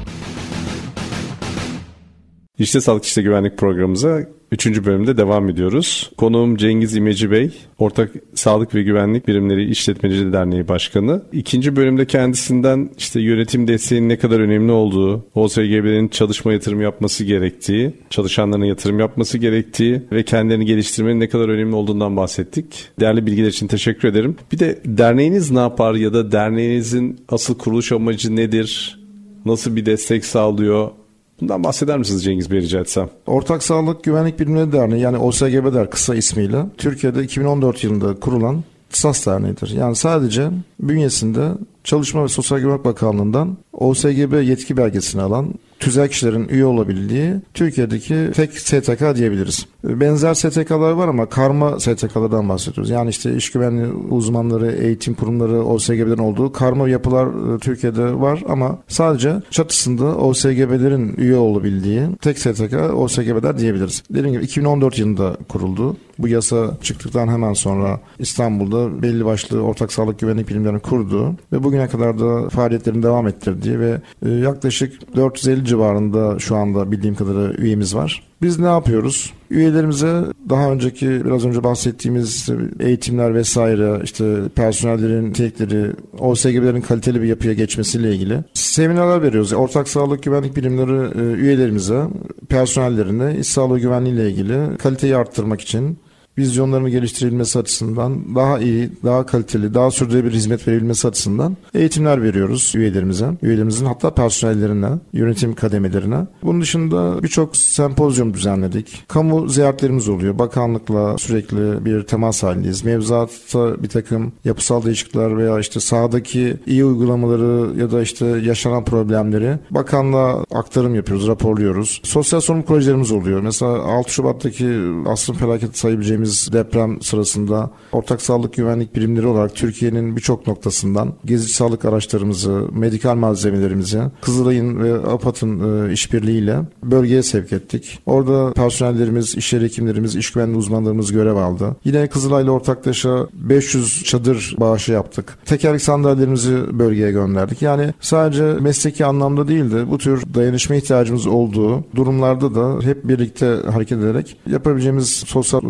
İşte Sağlık İşte Güvenlik programımıza 3. bölümde devam ediyoruz. Konuğum Cengiz İmeci Bey, Ortak Sağlık ve Güvenlik Birimleri İşletmecileri Derneği Başkanı. İkinci bölümde kendisinden işte yönetim desteğinin ne kadar önemli olduğu, OSGB'lerin çalışma yatırım yapması gerektiği, çalışanlarına yatırım yapması gerektiği ve kendilerini geliştirmenin ne kadar önemli olduğundan bahsettik. Değerli bilgiler için teşekkür ederim. Bir de derneğiniz ne yapar ya da derneğinizin asıl kuruluş amacı nedir? Nasıl bir destek sağlıyor? Bundan bahseder misiniz Cengiz Bey rica etsem? Ortak Sağlık Güvenlik Birimleri Derneği yani OSGB der kısa ismiyle Türkiye'de 2014 yılında kurulan SAS Derneği'dir. Yani sadece bünyesinde Çalışma ve Sosyal Güvenlik Bakanlığı'ndan OSGB yetki belgesini alan tüzel kişilerin üye olabildiği Türkiye'deki tek STK diyebiliriz. Benzer STK'lar var ama karma STK'lardan bahsediyoruz. Yani işte iş güvenliği uzmanları, eğitim kurumları, OSGB'lerin olduğu karma yapılar e, Türkiye'de var ama sadece çatısında OSGB'lerin üye olabildiği tek STK OSGB'ler diyebiliriz. Dediğim gibi 2014 yılında kuruldu. Bu yasa çıktıktan hemen sonra İstanbul'da belli başlı ortak sağlık güvenlik bilimlerini kurdu ve bugüne kadar da faaliyetlerini devam ettirdiği ve e, yaklaşık 450 civarında şu anda bildiğim kadarıyla üyemiz var. Biz ne yapıyoruz? Üyelerimize daha önceki biraz önce bahsettiğimiz eğitimler vesaire işte personellerin nitelikleri OSGB'lerin kaliteli bir yapıya geçmesiyle ilgili seminerler veriyoruz. Ortak sağlık güvenlik birimleri e, üyelerimize personellerine iş sağlığı güvenliği ile ilgili kaliteyi arttırmak için vizyonlarını geliştirilmesi açısından daha iyi, daha kaliteli, daha sürdürülebilir hizmet verilmesi açısından eğitimler veriyoruz üyelerimize. Üyelerimizin hatta personellerine, yönetim kademelerine. Bunun dışında birçok sempozyum düzenledik. Kamu ziyaretlerimiz oluyor. Bakanlıkla sürekli bir temas halindeyiz. Mevzuatta bir takım yapısal değişiklikler veya işte sahadaki iyi uygulamaları ya da işte yaşanan problemleri bakanlığa aktarım yapıyoruz, raporluyoruz. Sosyal sorumluluk projelerimiz oluyor. Mesela 6 Şubat'taki asrın felaketi sayabileceğimiz deprem sırasında ortak sağlık güvenlik birimleri olarak Türkiye'nin birçok noktasından gezici sağlık araçlarımızı, medikal malzemelerimizi Kızılay'ın ve APAD'ın e, işbirliğiyle bölgeye sevk ettik. Orada personellerimiz, iş yeri hekimlerimiz, iş güvenliği uzmanlarımız görev aldı. Yine Kızılay'la ortaklaşa 500 çadır bağışı yaptık. Tekerlek sandalyelerimizi bölgeye gönderdik. Yani sadece mesleki anlamda değil de bu tür dayanışma ihtiyacımız olduğu durumlarda da hep birlikte hareket ederek yapabileceğimiz sosyal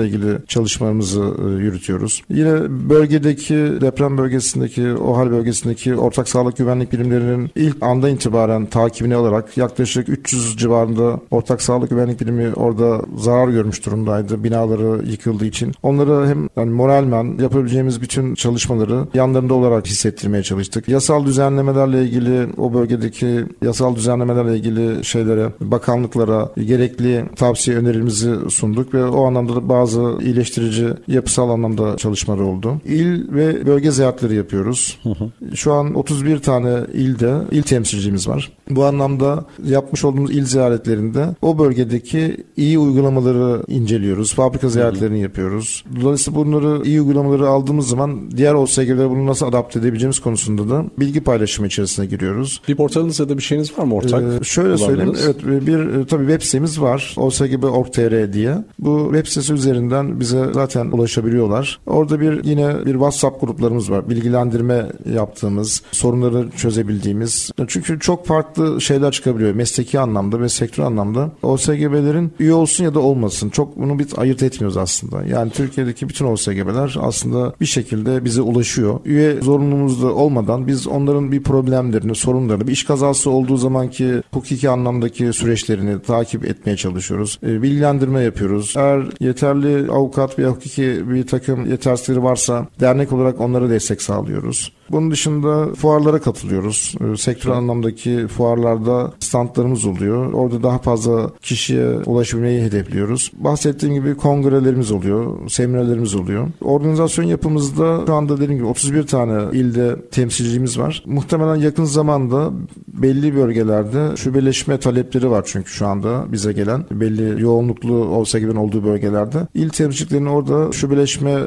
sorumlulukla ilgili çalışmalarımızı e, yürütüyoruz. Yine bölgedeki deprem bölgesindeki, OHAL bölgesindeki ortak sağlık güvenlik birimlerinin ilk anda itibaren takibini alarak yaklaşık 300 civarında ortak sağlık güvenlik birimi orada zarar görmüş durumdaydı. Binaları yıkıldığı için. Onları hem yani moralmen yapabileceğimiz bütün çalışmaları yanlarında olarak hissettirmeye çalıştık. Yasal düzenlemelerle ilgili o bölgedeki yasal düzenlemelerle ilgili şeylere, bakanlıklara gerekli tavsiye önerimizi sunduk ve o anlamda da bazı iyileştirici yapısal anlamda çalışmaları oldu. İl ve bölge ziyaretleri yapıyoruz. Şu an 31 tane ilde il temsilcimiz var. Bu anlamda yapmış olduğumuz il ziyaretlerinde o bölgedeki iyi uygulamaları inceliyoruz. Fabrika ziyaretlerini yapıyoruz. Dolayısıyla bunları iyi uygulamaları aldığımız zaman diğer OSG'lere bunu nasıl adapte edebileceğimiz konusunda da bilgi paylaşımı içerisine giriyoruz. Bir portalınız ya da bir şeyiniz var mı ortak? Ee, şöyle söyleyeyim. Evet bir tabii web sitemiz var. osgb.org.tr diye. Bu web sitesi üzerinden bize zaten ulaşabiliyorlar. Orada bir yine bir WhatsApp gruplarımız var. Bilgilendirme yaptığımız, sorunları çözebildiğimiz. Çünkü çok farklı şeyler çıkabiliyor mesleki anlamda ve sektör anlamda. OSGB'lerin üye olsun ya da olmasın. Çok bunu bir ayırt etmiyoruz aslında. Yani Türkiye'deki bütün OSGB'ler aslında bir şekilde bize ulaşıyor. Üye zorunluluğumuz da olmadan biz onların bir problemlerini, sorunlarını, bir iş kazası olduğu zamanki hukuki anlamdaki süreçlerini takip etmeye çalışıyoruz. E, bilgilendirme yapıyoruz. Eğer yeterli avukat veya hukuki bir takım yetersizleri varsa dernek olarak onlara destek sağlıyoruz. Bunun dışında fuarlara katılıyoruz. Ee, sektör anlamdaki fuarlarda standlarımız oluyor. Orada daha fazla kişiye ulaşabilmeyi hedefliyoruz. Bahsettiğim gibi kongrelerimiz oluyor, seminerlerimiz oluyor. Organizasyon yapımızda şu anda dediğim gibi 31 tane ilde temsilcimiz var. Muhtemelen yakın zamanda belli bölgelerde şubeleşme talepleri var çünkü şu anda bize gelen belli yoğunluklu olsa gibi olduğu bölgelerde il temsilcilerini orada şubeleşmeye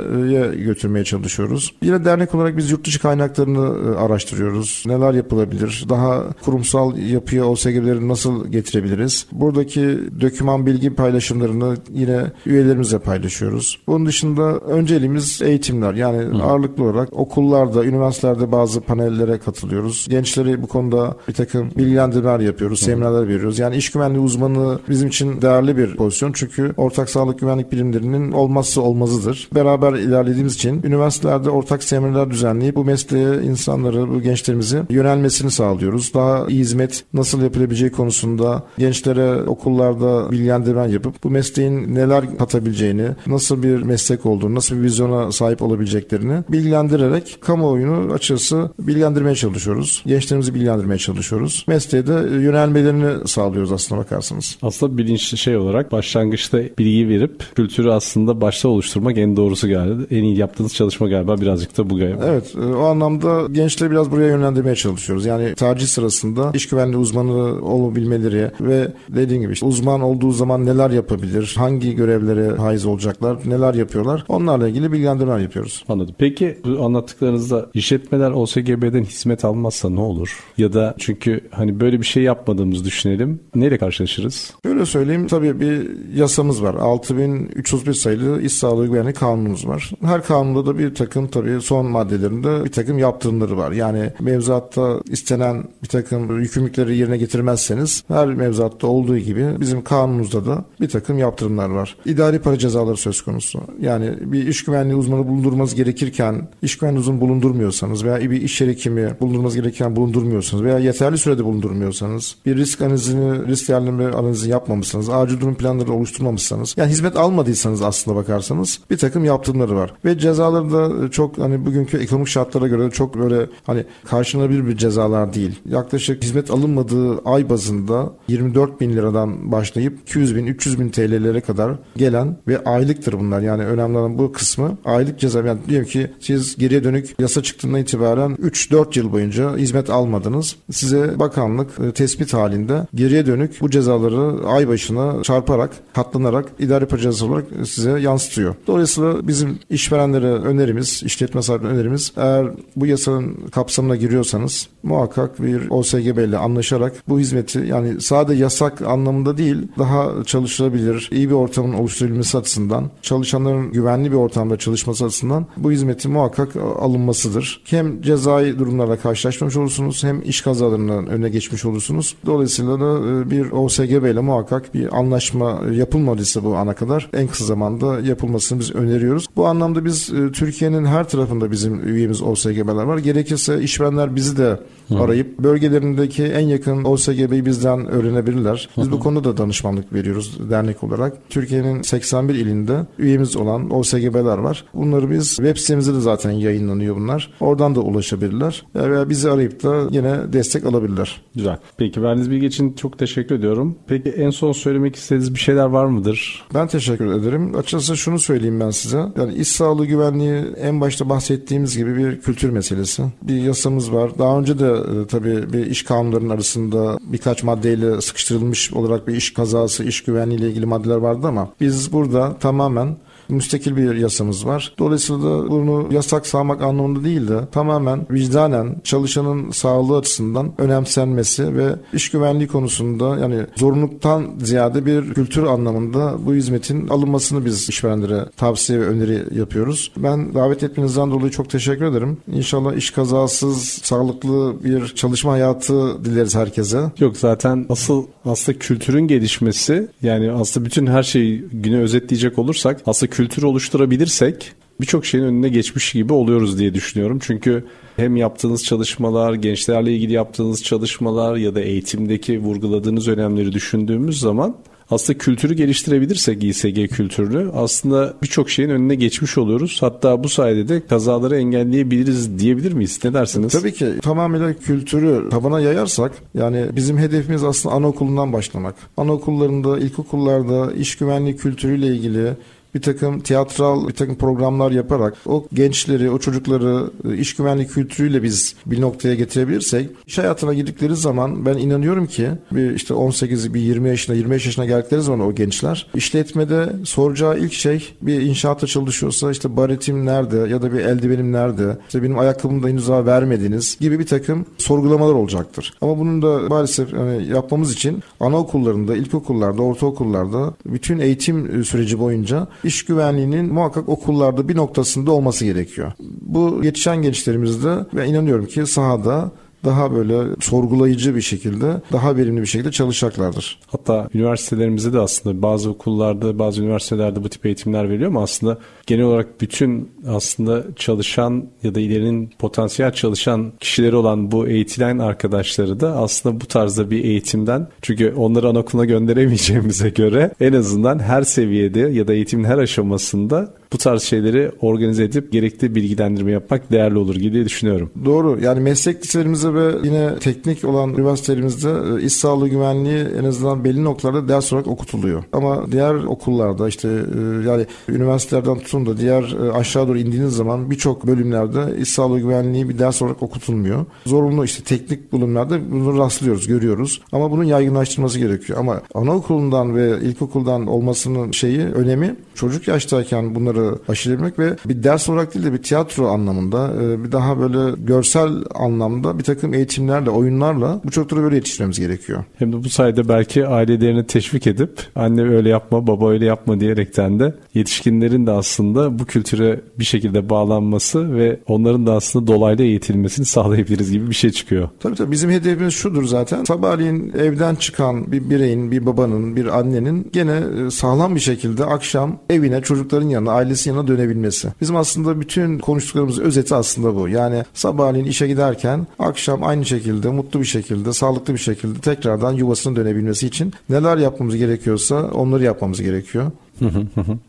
götürmeye çalışıyoruz. Yine dernek olarak biz yurt dışı kaynaklarını e, araştırıyoruz. Neler yapılabilir? Daha kurumsal yapıya OSG'leri nasıl getirebiliriz? Buradaki döküman bilgi paylaşımlarını yine üyelerimizle paylaşıyoruz. Bunun dışında önceliğimiz eğitimler. Yani Hı. ağırlıklı olarak okullarda, üniversitelerde bazı panellere katılıyoruz. Gençleri bu konuda bir takım bilgilendirmeler yapıyoruz, Hı. seminerler veriyoruz. Yani iş güvenliği uzmanı bizim için değerli bir pozisyon. Çünkü ortak sağlık güvenlik birimlerinin olmazsa olmazıdır. Beraber ilerlediğimiz için üniversitelerde ortak seminerler düzenleyip bu mesleğe insanları, bu gençlerimizi yönelmesini sağlıyoruz. Daha iyi hizmet nasıl yapılabileceği konusunda gençlere okullarda bilgilendirme yapıp bu mesleğin neler katabileceğini, nasıl bir meslek olduğunu, nasıl bir vizyona sahip olabileceklerini bilgilendirerek kamuoyunu açıkçası bilgilendirmeye çalışıyoruz. Gençlerimizi bilgilendirmeye çalışıyoruz. Mesleğe de yönelmelerini sağlıyoruz aslına bakarsanız. Aslında bilinçli şey olarak başlangıçta bilgi verip kültürü aslında başta oluşturmak en doğrusu geldi. En iyi yaptığınız çalışma galiba birazcık da bu galiba. Evet e, o anlamda gençleri biraz buraya yönlendirmeye çalışıyoruz. Yani tercih sırasında iş güvenliği uzmanı olabilmeleri ve dediğim gibi işte uzman olduğu zaman neler yapabilir, hangi görevlere haiz olacaklar, neler yapıyorlar onlarla ilgili bilgilendirmeler yapıyoruz. Anladım. Peki bu anlattıklarınızda işletmeler OSGB'den hizmet almazsa ne olur? Ya da çünkü hani böyle bir şey yapmadığımızı düşünelim. Neyle karşılaşırız? Şöyle söyleyeyim tabii bir yasamız var. 6331 sayılı iş sağlığı güvenlik kanunumuz var. Her kanunda da bir takım tabii son maddelerinde bir takım yaptırımları var. Yani mevzuatta istenen bir takım yükümlülükleri yerine getirmezseniz her mevzuatta olduğu gibi bizim kanunumuzda da bir takım yaptırımlar var. İdari para cezaları söz konusu. Yani bir iş güvenliği uzmanı bulundurmanız gerekirken iş güvenliği uzmanı bulundurmuyorsanız veya bir iş yeri hekimi bulundurmanız gereken bulundurmuyorsanız veya yeterli sürede bulundurmuyorsanız bir risk analizini, risk değerlendirme analizi yapmamışsanız, acil durum planları oluşturmamışsanız yani hizmet almadıysanız aslında bakarsanız. Bir takım yaptırımları var. Ve cezaları da çok hani bugünkü ekonomik şartlara göre çok böyle hani karşılanabilir bir cezalar değil. Yaklaşık hizmet alınmadığı ay bazında 24 bin liradan başlayıp 200 bin 300 bin TL'lere kadar gelen ve aylıktır bunlar. Yani önemli olan bu kısmı aylık ceza. Yani diyelim ki siz geriye dönük yasa çıktığından itibaren 3-4 yıl boyunca hizmet almadınız. Size bakanlık e, tespit halinde geriye dönük bu cezaları ay başına çarparak, katlanarak idari para cezası olarak size yansıtıyor. Dolayısıyla bizim işverenlere önerimiz, işletme sahiplerine önerimiz eğer bu yasanın kapsamına giriyorsanız muhakkak bir OSGB ile anlaşarak bu hizmeti yani sadece yasak anlamında değil daha çalışılabilir, iyi bir ortamın oluşturulması açısından, çalışanların güvenli bir ortamda çalışması açısından bu hizmeti muhakkak alınmasıdır. Hem cezai durumlarla karşılaşmamış olursunuz hem iş kazalarının önüne geçmiş olursunuz. Dolayısıyla da e, bir OSGB ile muhakkak bir anlaşma yapılmadıysa bu ana kadar en kısa zamanda yapılmasını biz öneriyoruz. Bu anlamda biz e, Türkiye'nin her tarafında bizim üyemiz OSGB'ler var. Gerekirse işverenler bizi de arayıp bölgelerindeki en yakın OSGB'yi bizden öğrenebilirler. Biz bu konuda da danışmanlık veriyoruz dernek olarak. Türkiye'nin 81 ilinde üyemiz olan OSGB'ler var. Bunları biz web sitemizde de zaten yayınlanıyor bunlar. Oradan da ulaşabilirler. Veya bizi arayıp da yine destek alabilirler. Güzel. Peki verdiğiniz bilgi için çok teşekkür ediyorum. Peki en son söylemek istediğiniz bir şeyler var mıdır? Ben teşekkür ederim. Açıkçası şunu söyleyeyim ben size. Yani iş sağlığı güvenliği en başta bahsettiğimiz gibi bir kültür meselesi. Bir yasamız var. Daha önce de e, tabii bir iş kanunlarının arasında birkaç maddeyle sıkıştırılmış olarak bir iş kazası, iş güvenliği ile ilgili maddeler vardı ama biz burada tamamen müstakil bir yasamız var. Dolayısıyla da bunu yasak sağmak anlamında değil de tamamen vicdanen çalışanın sağlığı açısından önemsenmesi ve iş güvenliği konusunda yani zorunluluktan ziyade bir kültür anlamında bu hizmetin alınmasını biz işverenlere tavsiye ve öneri yapıyoruz. Ben davet etmenizden dolayı çok teşekkür ederim. İnşallah iş kazasız, sağlıklı bir çalışma hayatı dileriz herkese. Yok zaten asıl aslında kültürün gelişmesi yani aslında bütün her şeyi güne özetleyecek olursak aslında kültür oluşturabilirsek birçok şeyin önüne geçmiş gibi oluyoruz diye düşünüyorum. Çünkü hem yaptığınız çalışmalar, gençlerle ilgili yaptığınız çalışmalar ya da eğitimdeki vurguladığınız önemleri düşündüğümüz zaman aslında kültürü geliştirebilirsek İSG kültürünü aslında birçok şeyin önüne geçmiş oluyoruz. Hatta bu sayede de kazaları engelleyebiliriz diyebilir miyiz? Ne dersiniz? Tabii ki tamamıyla kültürü tabana yayarsak yani bizim hedefimiz aslında anaokulundan başlamak. Anaokullarında, ilkokullarda iş güvenliği kültürüyle ilgili bir takım tiyatral bir takım programlar yaparak o gençleri, o çocukları e, iş güvenlik kültürüyle biz bir noktaya getirebilirsek iş hayatına girdikleri zaman ben inanıyorum ki bir işte 18 bir 20 yaşına 25 yaşına geldikleri zaman o gençler işletmede soracağı ilk şey bir inşaatta çalışıyorsa işte baretim nerede ya da bir eldivenim nerede işte benim ayakkabımı da henüz daha vermediniz gibi bir takım sorgulamalar olacaktır. Ama bunun da maalesef yani yapmamız için anaokullarında, ilkokullarda, ortaokullarda bütün eğitim e, süreci boyunca iş güvenliğinin muhakkak okullarda bir noktasında olması gerekiyor. Bu yetişen gençlerimizde ve inanıyorum ki sahada daha böyle sorgulayıcı bir şekilde, daha verimli bir şekilde çalışacaklardır. Hatta üniversitelerimizde de aslında bazı okullarda, bazı üniversitelerde bu tip eğitimler veriliyor ama aslında genel olarak bütün aslında çalışan ya da ilerinin potansiyel çalışan kişileri olan bu eğitilen arkadaşları da aslında bu tarzda bir eğitimden çünkü onları anaokuluna gönderemeyeceğimize göre en azından her seviyede ya da eğitimin her aşamasında bu tarz şeyleri organize edip gerekli bilgilendirme yapmak değerli olur diye düşünüyorum. Doğru. Yani meslek liselerimize ve yine teknik olan üniversitelerimizde e, iş sağlığı güvenliği en azından belli noktalarda ders olarak okutuluyor. Ama diğer okullarda işte e, yani üniversitelerden tutun da diğer e, aşağı doğru indiğiniz zaman birçok bölümlerde iş sağlığı güvenliği bir ders olarak okutulmuyor. Zorunlu işte teknik bölümlerde bunu rastlıyoruz, görüyoruz. Ama bunun yaygınlaştırılması gerekiyor. Ama anaokulundan ve ilkokuldan olmasının şeyi, önemi çocuk yaştayken bunları aşılayabilmek ve bir ders olarak değil de bir tiyatro anlamında bir daha böyle görsel anlamda bir takım eğitimlerle, oyunlarla bu çocukları böyle yetiştirmemiz gerekiyor. Hem de bu sayede belki ailelerini teşvik edip anne öyle yapma, baba öyle yapma diyerekten de yetişkinlerin de aslında bu kültüre bir şekilde bağlanması ve onların da aslında dolaylı eğitilmesini sağlayabiliriz gibi bir şey çıkıyor. Tabii tabii bizim hedefimiz şudur zaten. Sabahleyin evden çıkan bir bireyin, bir babanın, bir annenin gene e, sağlam bir şekilde akşam evine, çocukların yanına, ailesi ailesinin yanına dönebilmesi. Bizim aslında bütün konuştuklarımız özeti aslında bu. Yani sabahleyin işe giderken akşam aynı şekilde mutlu bir şekilde, sağlıklı bir şekilde tekrardan yuvasına dönebilmesi için neler yapmamız gerekiyorsa onları yapmamız gerekiyor.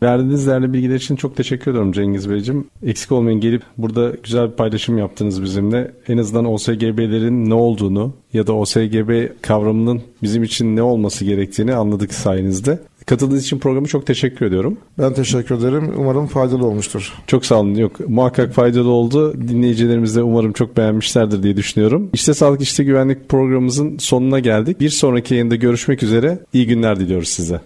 Verdiğiniz değerli bilgiler için çok teşekkür ederim Cengiz Beyciğim. Eksik olmayın gelip burada güzel bir paylaşım yaptınız bizimle. En azından OSGB'lerin ne olduğunu ya da OSGB kavramının bizim için ne olması gerektiğini anladık sayenizde. Katıldığınız için programı çok teşekkür ediyorum. Ben teşekkür ederim. Umarım faydalı olmuştur. Çok sağ olun. Yok muhakkak faydalı oldu. Dinleyicilerimiz de umarım çok beğenmişlerdir diye düşünüyorum. İşte Sağlık İşte Güvenlik programımızın sonuna geldik. Bir sonraki yayında görüşmek üzere. İyi günler diliyoruz size.